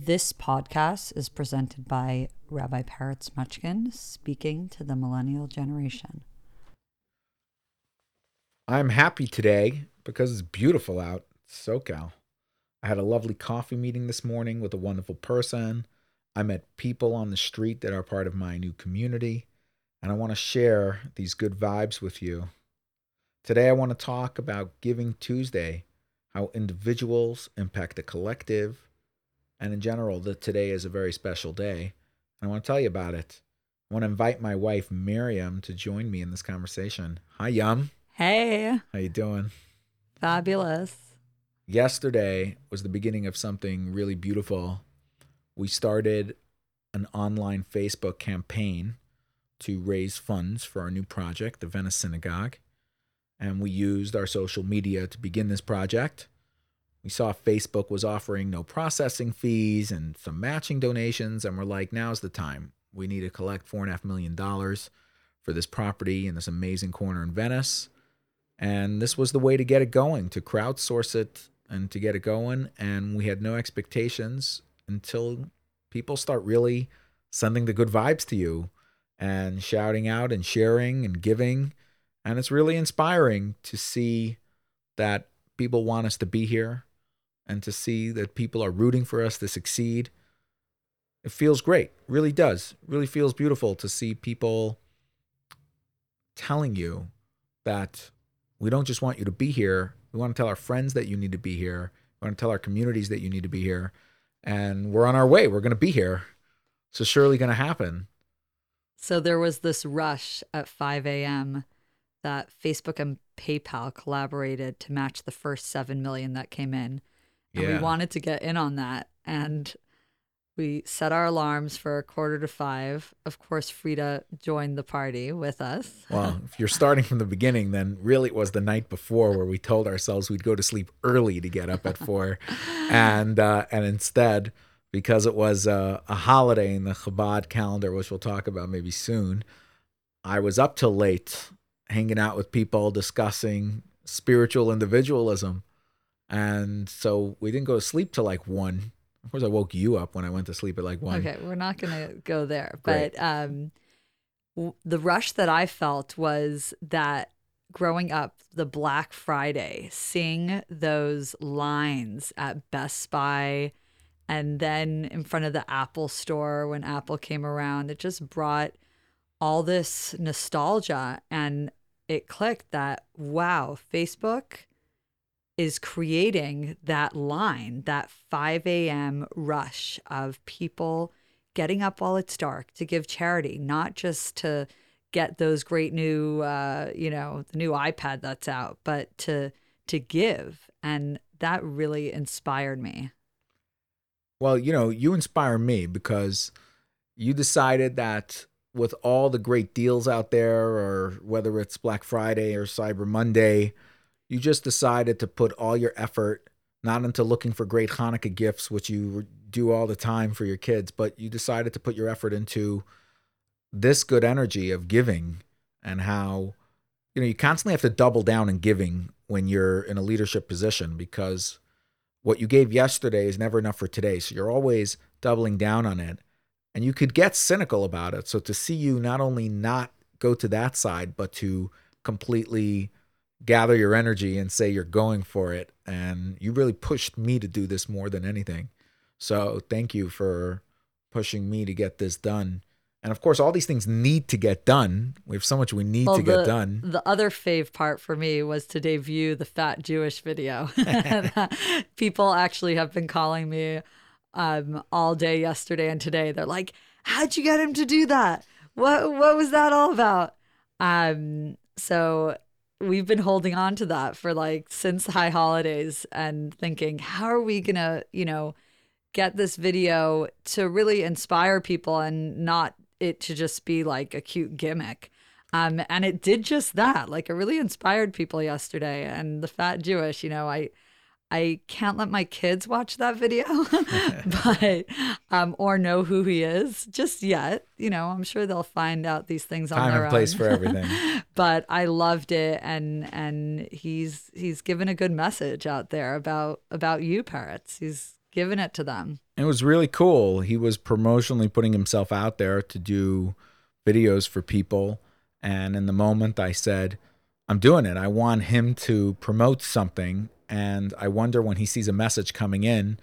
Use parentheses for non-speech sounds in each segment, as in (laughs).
This podcast is presented by Rabbi Peretz Mochkin speaking to the millennial generation. I'm happy today because it's beautiful out, SoCal. I had a lovely coffee meeting this morning with a wonderful person. I met people on the street that are part of my new community, and I want to share these good vibes with you. Today, I want to talk about Giving Tuesday, how individuals impact the collective, and in general, that today is a very special day. And I want to tell you about it. I want to invite my wife Miriam to join me in this conversation. Hi, Yum. Hey, How you doing? fabulous. Yesterday was the beginning of something really beautiful. We started an online Facebook campaign to raise funds for our new project, the Venice Synagogue. And we used our social media to begin this project. We saw Facebook was offering no processing fees and some matching donations, and we're like, now's the time. We need to collect four and a half million dollars for this property in this amazing corner in Venice. And this was the way to get it going, to crowdsource it and to get it going. And we had no expectations until people start really sending the good vibes to you and shouting out and sharing and giving. And it's really inspiring to see that people want us to be here and to see that people are rooting for us to succeed. It feels great, really does. Really feels beautiful to see people telling you that we don't just want you to be here. We want to tell our friends that you need to be here. We want to tell our communities that you need to be here. And we're on our way. We're going to be here. So surely going to happen. So there was this rush at 5 a.m. that Facebook and PayPal collaborated to match the first 7 million that came in. And we wanted to get in on that. And we set our alarms for a quarter to five. Of course, Frida joined the party with us. Well, if you're starting from the beginning, then really it was the night before where we told ourselves we'd go to sleep early to get up at four, (laughs) and uh, and instead, because it was a, a holiday in the Chabad calendar, which we'll talk about maybe soon, I was up till late, hanging out with people, discussing spiritual individualism, and so we didn't go to sleep till like one. Of course, I woke you up when I went to sleep at like one. Okay, we're not going to go there. But um, w- the rush that I felt was that growing up, the Black Friday, seeing those lines at Best Buy and then in front of the Apple store when Apple came around, it just brought all this nostalgia and it clicked that, wow, Facebook is creating that line, that 5 a.m. rush of people getting up while it's dark to give charity, not just to get those great new, uh, you know, the new iPad that's out, but to to give, and that really inspired me. Well, you know, you inspire me because you decided that with all the great deals out there, or whether it's Black Friday or Cyber Monday, you just decided to put all your effort not into looking for great Hanukkah gifts, which you do all the time for your kids, but you decided to put your effort into this good energy of giving and how you know you constantly have to double down in giving when you're in a leadership position because what you gave yesterday is never enough for today. So you're always doubling down on it. And you could get cynical about it. So to see you not only not go to that side, but to completely gather your energy and say you're going for it. And you really pushed me to do this more than anything. So thank you for pushing me to get this done. And of course, all these things need to get done. We have so much we need to the, get done. The other fave part for me was to debut the fat Jewish video. (laughs) (laughs) People actually have been calling me um, all day yesterday and today. They're like, "How'd you get him to do that? What what was that all about?" Um, so we've been holding on to that for like since high holidays and thinking, how are we gonna, you know, get this video to really inspire people and not it to just be like a cute gimmick. Um, and it did just that. Like it really inspired people yesterday. And the fat Jewish, you know, I I can't let my kids watch that video, (laughs) (laughs) but um, or know who he is just yet. You know, I'm sure they'll find out these things on Time their and place own. for everything. (laughs) but I loved it, and and he's he's given a good message out there about about you, Peretz. He's given it to them. It was really cool. He was promotionally putting himself out there to do videos for people. And in the moment, I said, I'm doing it. I want him to promote something. And I wonder when he sees a message coming in,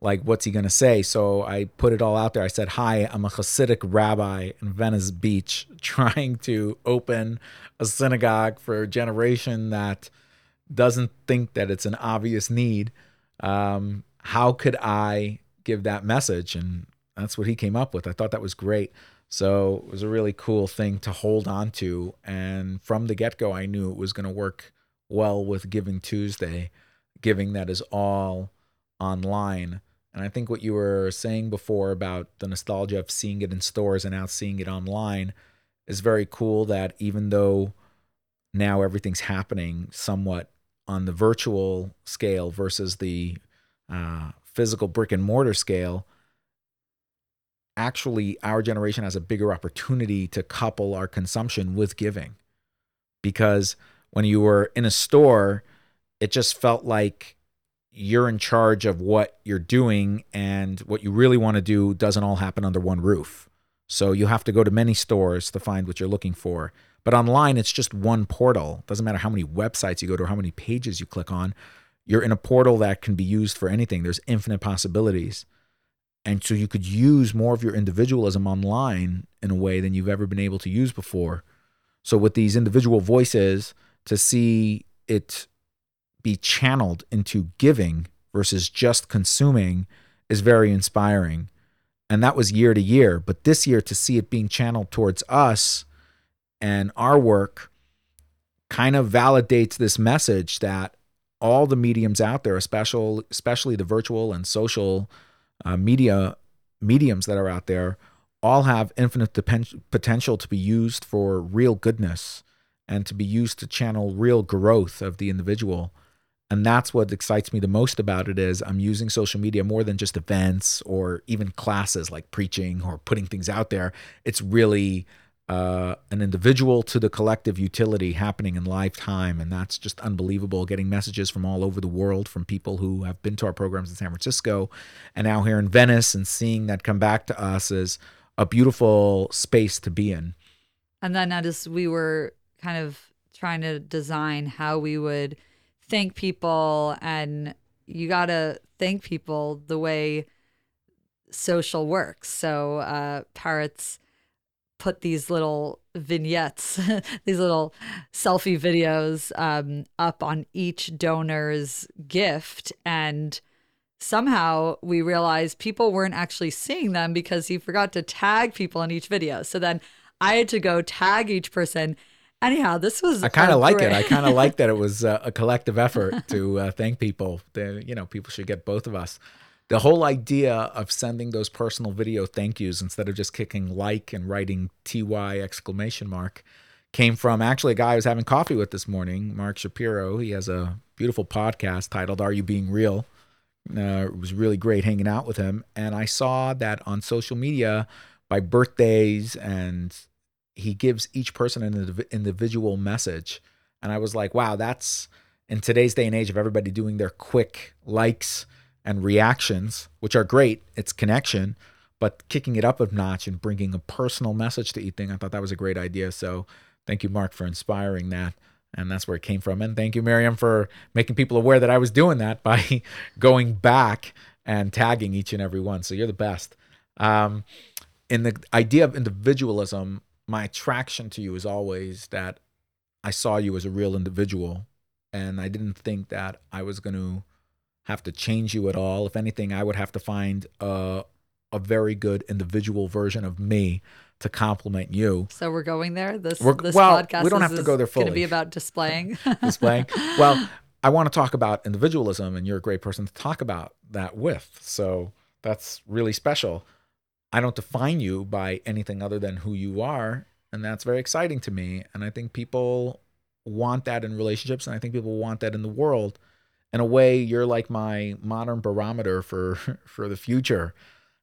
like, what's he going to say? So I put it all out there. I said, Hi, I'm a Hasidic rabbi in Venice Beach (laughs) trying to open a synagogue for a generation that doesn't think that it's an obvious need. Um, how could I give that message? And that's what he came up with. I thought that was great. So it was a really cool thing to hold on to. And from the get go, I knew it was going to work well with Giving Tuesday, giving that is all online. And I think what you were saying before about the nostalgia of seeing it in stores and now seeing it online is very cool that even though now everything's happening somewhat on the virtual scale versus the uh, physical brick and mortar scale, actually our generation has a bigger opportunity to couple our consumption with giving. Because when you were in a store, it just felt like you're in charge of what you're doing and what you really want to do doesn't all happen under one roof. So you have to go to many stores to find what you're looking for. But online, it's just one portal. Doesn't matter how many websites you go to or how many pages you click on. You're in a portal that can be used for anything. There's infinite possibilities. And so you could use more of your individualism online in a way than you've ever been able to use before. So with these individual voices, to see it be channeled into giving versus just consuming is very inspiring. And that was year to year. But this year, to see it being channeled towards us and our work kind of validates this message that all the mediums out there, especially especially the virtual and social uh, media mediums that are out there, all have infinite potential to be used for real goodness and to be used to channel real growth of the individual. And that's what excites me the most about it is I'm using social media more than just events or even classes like preaching or putting things out there. It's really uh, an individual to the collective utility happening in lifetime. And that's just unbelievable. Getting messages from all over the world from people who have been to our programs in San Francisco and now here in Venice and seeing that come back to us is a beautiful space to be in. And then as we were kind of trying to design how we would thank people, and you got to thank people the way social works. So, uh, Peretz put these little vignettes, (laughs) these little selfie videos um, up on each donor's gift. And somehow we realized people weren't actually seeing them because he forgot to tag people in each video. So then I had to go tag each person. Anyhow, this was. I kind of like it. I kind of like that it (laughs) was a, a collective effort to uh, thank people. The, you know, people should get both of us the whole idea of sending those personal video thank yous instead of just kicking like and writing ty exclamation mark came from actually a guy I was having coffee with this morning, Mark Shapiro. He has a beautiful podcast titled "Are You Being Real." Uh, it was really great hanging out with him, and I saw that on social media by birthdays, and he gives each person an individual message, and I was like, wow, that's in today's day and age of everybody doing their quick likes and reactions, which are great. It's connection, but kicking it up a notch and bringing a personal message to eating, I thought that was a great idea. So thank you, Mark, for inspiring that. And that's where it came from. And thank you, Miriam, for making people aware that I was doing that by (laughs) going back and tagging each and every one. So you're the best. Um, in the idea of individualism, my attraction to you is always that I saw you as a real individual. And I didn't think that I was going to have to change you at all. If anything, I would have to find a, a very good individual version of me to complement you. So we're going there. This we're, this well, podcast we don't is, have to go there fully. Going to be about displaying. (laughs) displaying. (laughs) Well, I want to talk about individualism, and you're a great person to talk about that with. So that's really special. I don't define you by anything other than who you are, and that's very exciting to me. And I think people want that in relationships, and I think people want that in the world. In a way you're like my modern barometer for (laughs) for the future.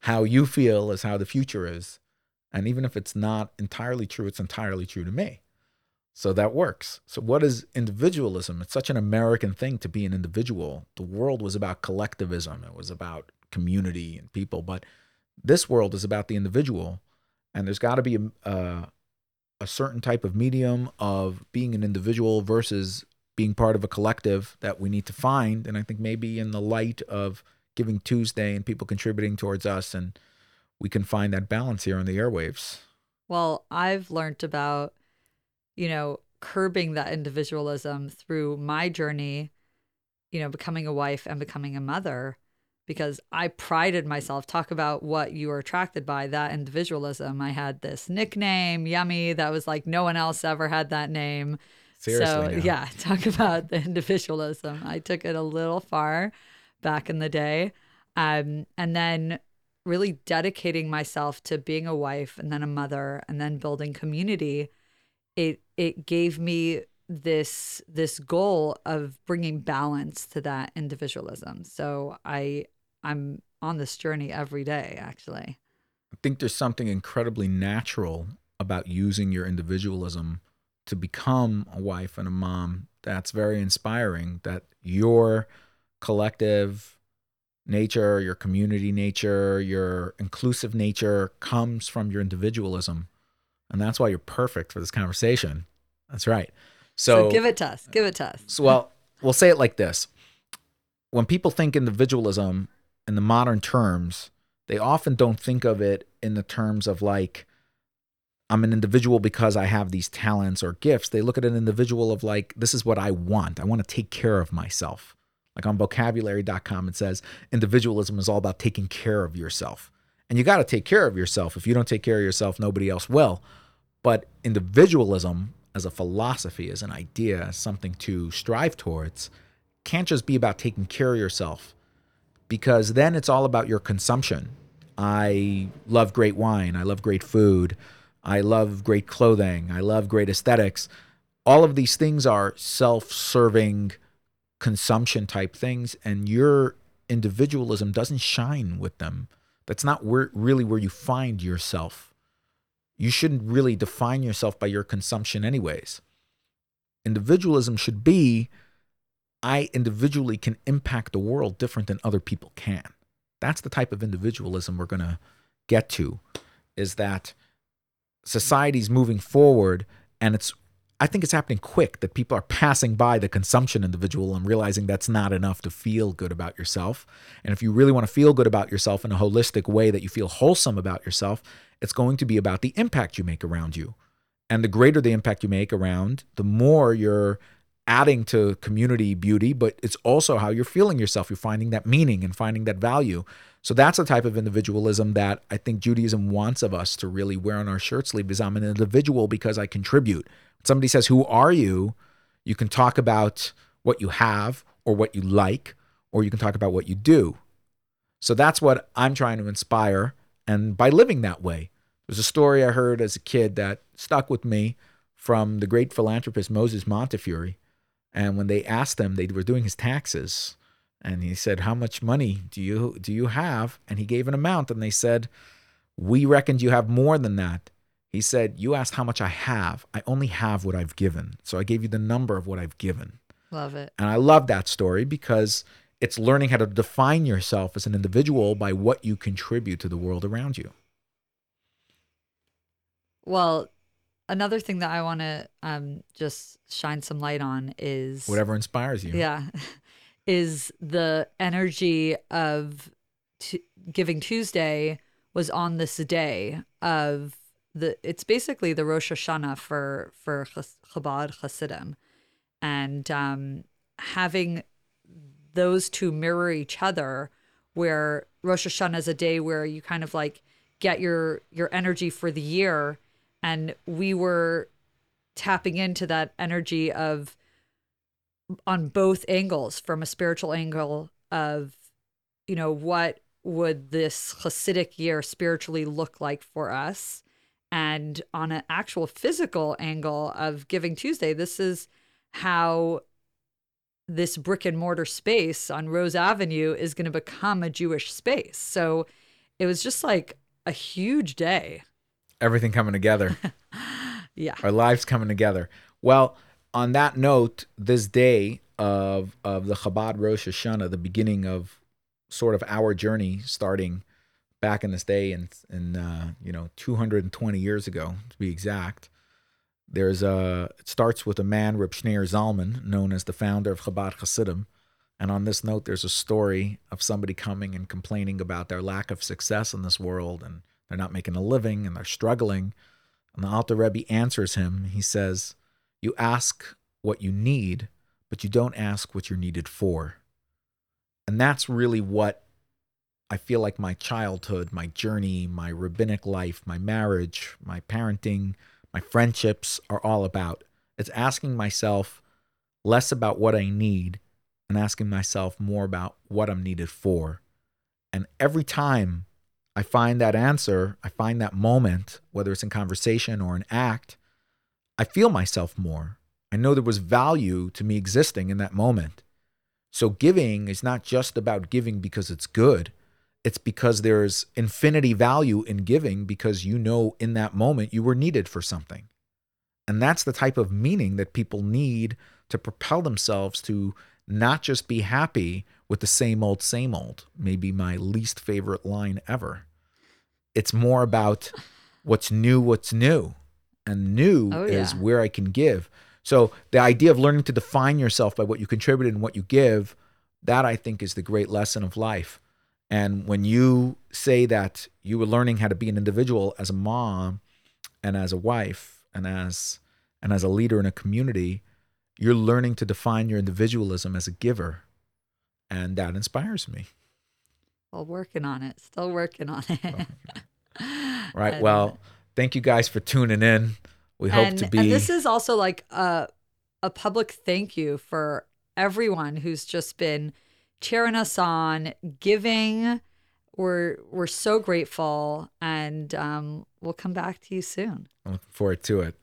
How you feel is how the future is and even if it's not entirely true it's entirely true to me. So that works. So what is individualism? It's such an american thing to be an individual. The world was about collectivism. It was about community and people, but this world is about the individual, and there's got to be a, a certain type of medium of being an individual versus being part of a collective that we need to find. And I think maybe in the light of Giving Tuesday and people contributing towards us, and we can find that balance here on the airwaves. Well, I've learned about, you know, curbing that individualism through my journey, you know, becoming a wife and becoming a mother because I prided myself. Talk about what you were attracted by that individualism. I had this nickname, Yummy, that was like no one else ever had that name. Seriously, so, yeah, (laughs) talk about the individualism. I took it a little far back in the day. Um, and then really dedicating myself to being a wife and then a mother and then building community. It it gave me this this goal of bringing balance to that individualism. So I I'm on this journey every day actually. I think there's something incredibly natural about using your individualism to become a wife and a mom. That's very inspiring that your collective nature, your community nature, your inclusive nature comes from your individualism. And that's why you're perfect for this conversation. That's right. So, So give it to us. Give it to us. so, well, we'll say it like this. When people think individualism in the modern terms, they often don't think of it in the terms of like, I'm an individual because I have these talents or gifts. They look at an individual of like, this is what I want. I want to take care of myself. Like on vocabulary.com, it says individualism is all about taking care of yourself. And you got to take care of yourself. If you don't take care of yourself, nobody else will. But individualism as a philosophy, as an idea, as something to strive towards, can't just be about taking care of yourself because then it's all about your consumption. I love great wine. I love great food. I love great clothing. I love great aesthetics. All of these things are self serving consumption type things, and your individualism doesn't shine with them. That's not where, really where you find yourself. You shouldn't really define yourself by your consumption, anyways. Individualism should be I individually can impact the world different than other people can. That's the type of individualism we're going to get to is that society's moving forward and it's I think it's happening quick that people are passing by the consumption individual and realizing that's not enough to feel good about yourself. And if you really want to feel good about yourself in a holistic way that you feel wholesome about yourself, it's going to be about the impact you make around you. And the greater the impact you make around, the more you're adding to community beauty, but it's also how you're feeling yourself. You're finding that meaning and finding that value. So that's the type of individualism that I think Judaism wants of us to really wear on our shirt sleeve I'm an individual because I contribute. When somebody says, Who are you? You can talk about what you have or what you like, or you can talk about what you do. So that's what I'm trying to inspire. And by living that way, there's a story I heard as a kid that stuck with me from the great philanthropist Moses Montefiore. And when they asked him, they were doing his taxes, and he said, "How much money do you do you have?" And he gave an amount, and they said, "We reckoned you have more than that." He said, "You asked how much I have. I only have what I've given. So I gave you the number of what I've given." Love it. And I love that story because it's learning how to define yourself as an individual by what you contribute to the world around you. Well, another thing that I want to um, just shine some light on is Whatever inspires you. Yeah, (laughs) is the energy of t- Giving Tuesday was on this day of the. It's basically the Rosh Hashanah for for Chabad Hasidim, and um, having those two mirror each other, where Rosh Hashanah is a day where you kind of like get your your energy for the year, and we were tapping into that energy of on both angles from a spiritual angle of you know what would this hasidic year spiritually look like for us? And on an actual physical angle of giving tuesday this is how this brick and mortar space on rose avenue is going to become a jewish space. So it was just like a huge day Everything coming together. (laughs) yeah our lives coming together. Well, on that note, this day of of the Chabad Rosh Hashanah, the beginning of sort of our journey starting back in this day and in, in uh, you know 220 years ago to be exact. There's a it starts with a man Reb Schneur Zalman, known as the founder of Chabad Hasidim, and on this note, there's a story of somebody coming and complaining about their lack of success in this world, and they're not making a living, and they're struggling. And the Alter Rebbe answers him. He says, "You ask what you need, but you don't ask what you're needed for." And that's really what I feel like my childhood, my journey, my rabbinic life, my marriage, my parenting, my friendships are all about. It's asking myself less about what I need and asking myself more about what I'm needed for. And every time I find that answer, I find that moment, whether it's in conversation or an act, I feel myself more. I know there was value to me existing in that moment. So giving is not just about giving because it's good. It's because there's infinity value in giving because you know in that moment you were needed for something. And that's the type of meaning that people need to propel themselves to not just be happy with the same old, same old, maybe my least favorite line ever. It's more about what's new, what's new. And new Oh, is where I can give. So the idea of learning to define yourself by what you contributed and what you give, that I think is the great lesson of life. And when you say that you were learning how to be an individual as a mom and as a wife and as and as a leader in a community, you're learning to define your individualism as a giver. And that inspires me. Well, working on it. Still working on it. (laughs) Right. And- well, thank you guys for tuning in. We hope and, to be and this is also like a a public thank you for everyone who's just been cheering us on, giving. We're we're so grateful, and um, we'll come back to you soon. I'm looking forward to it.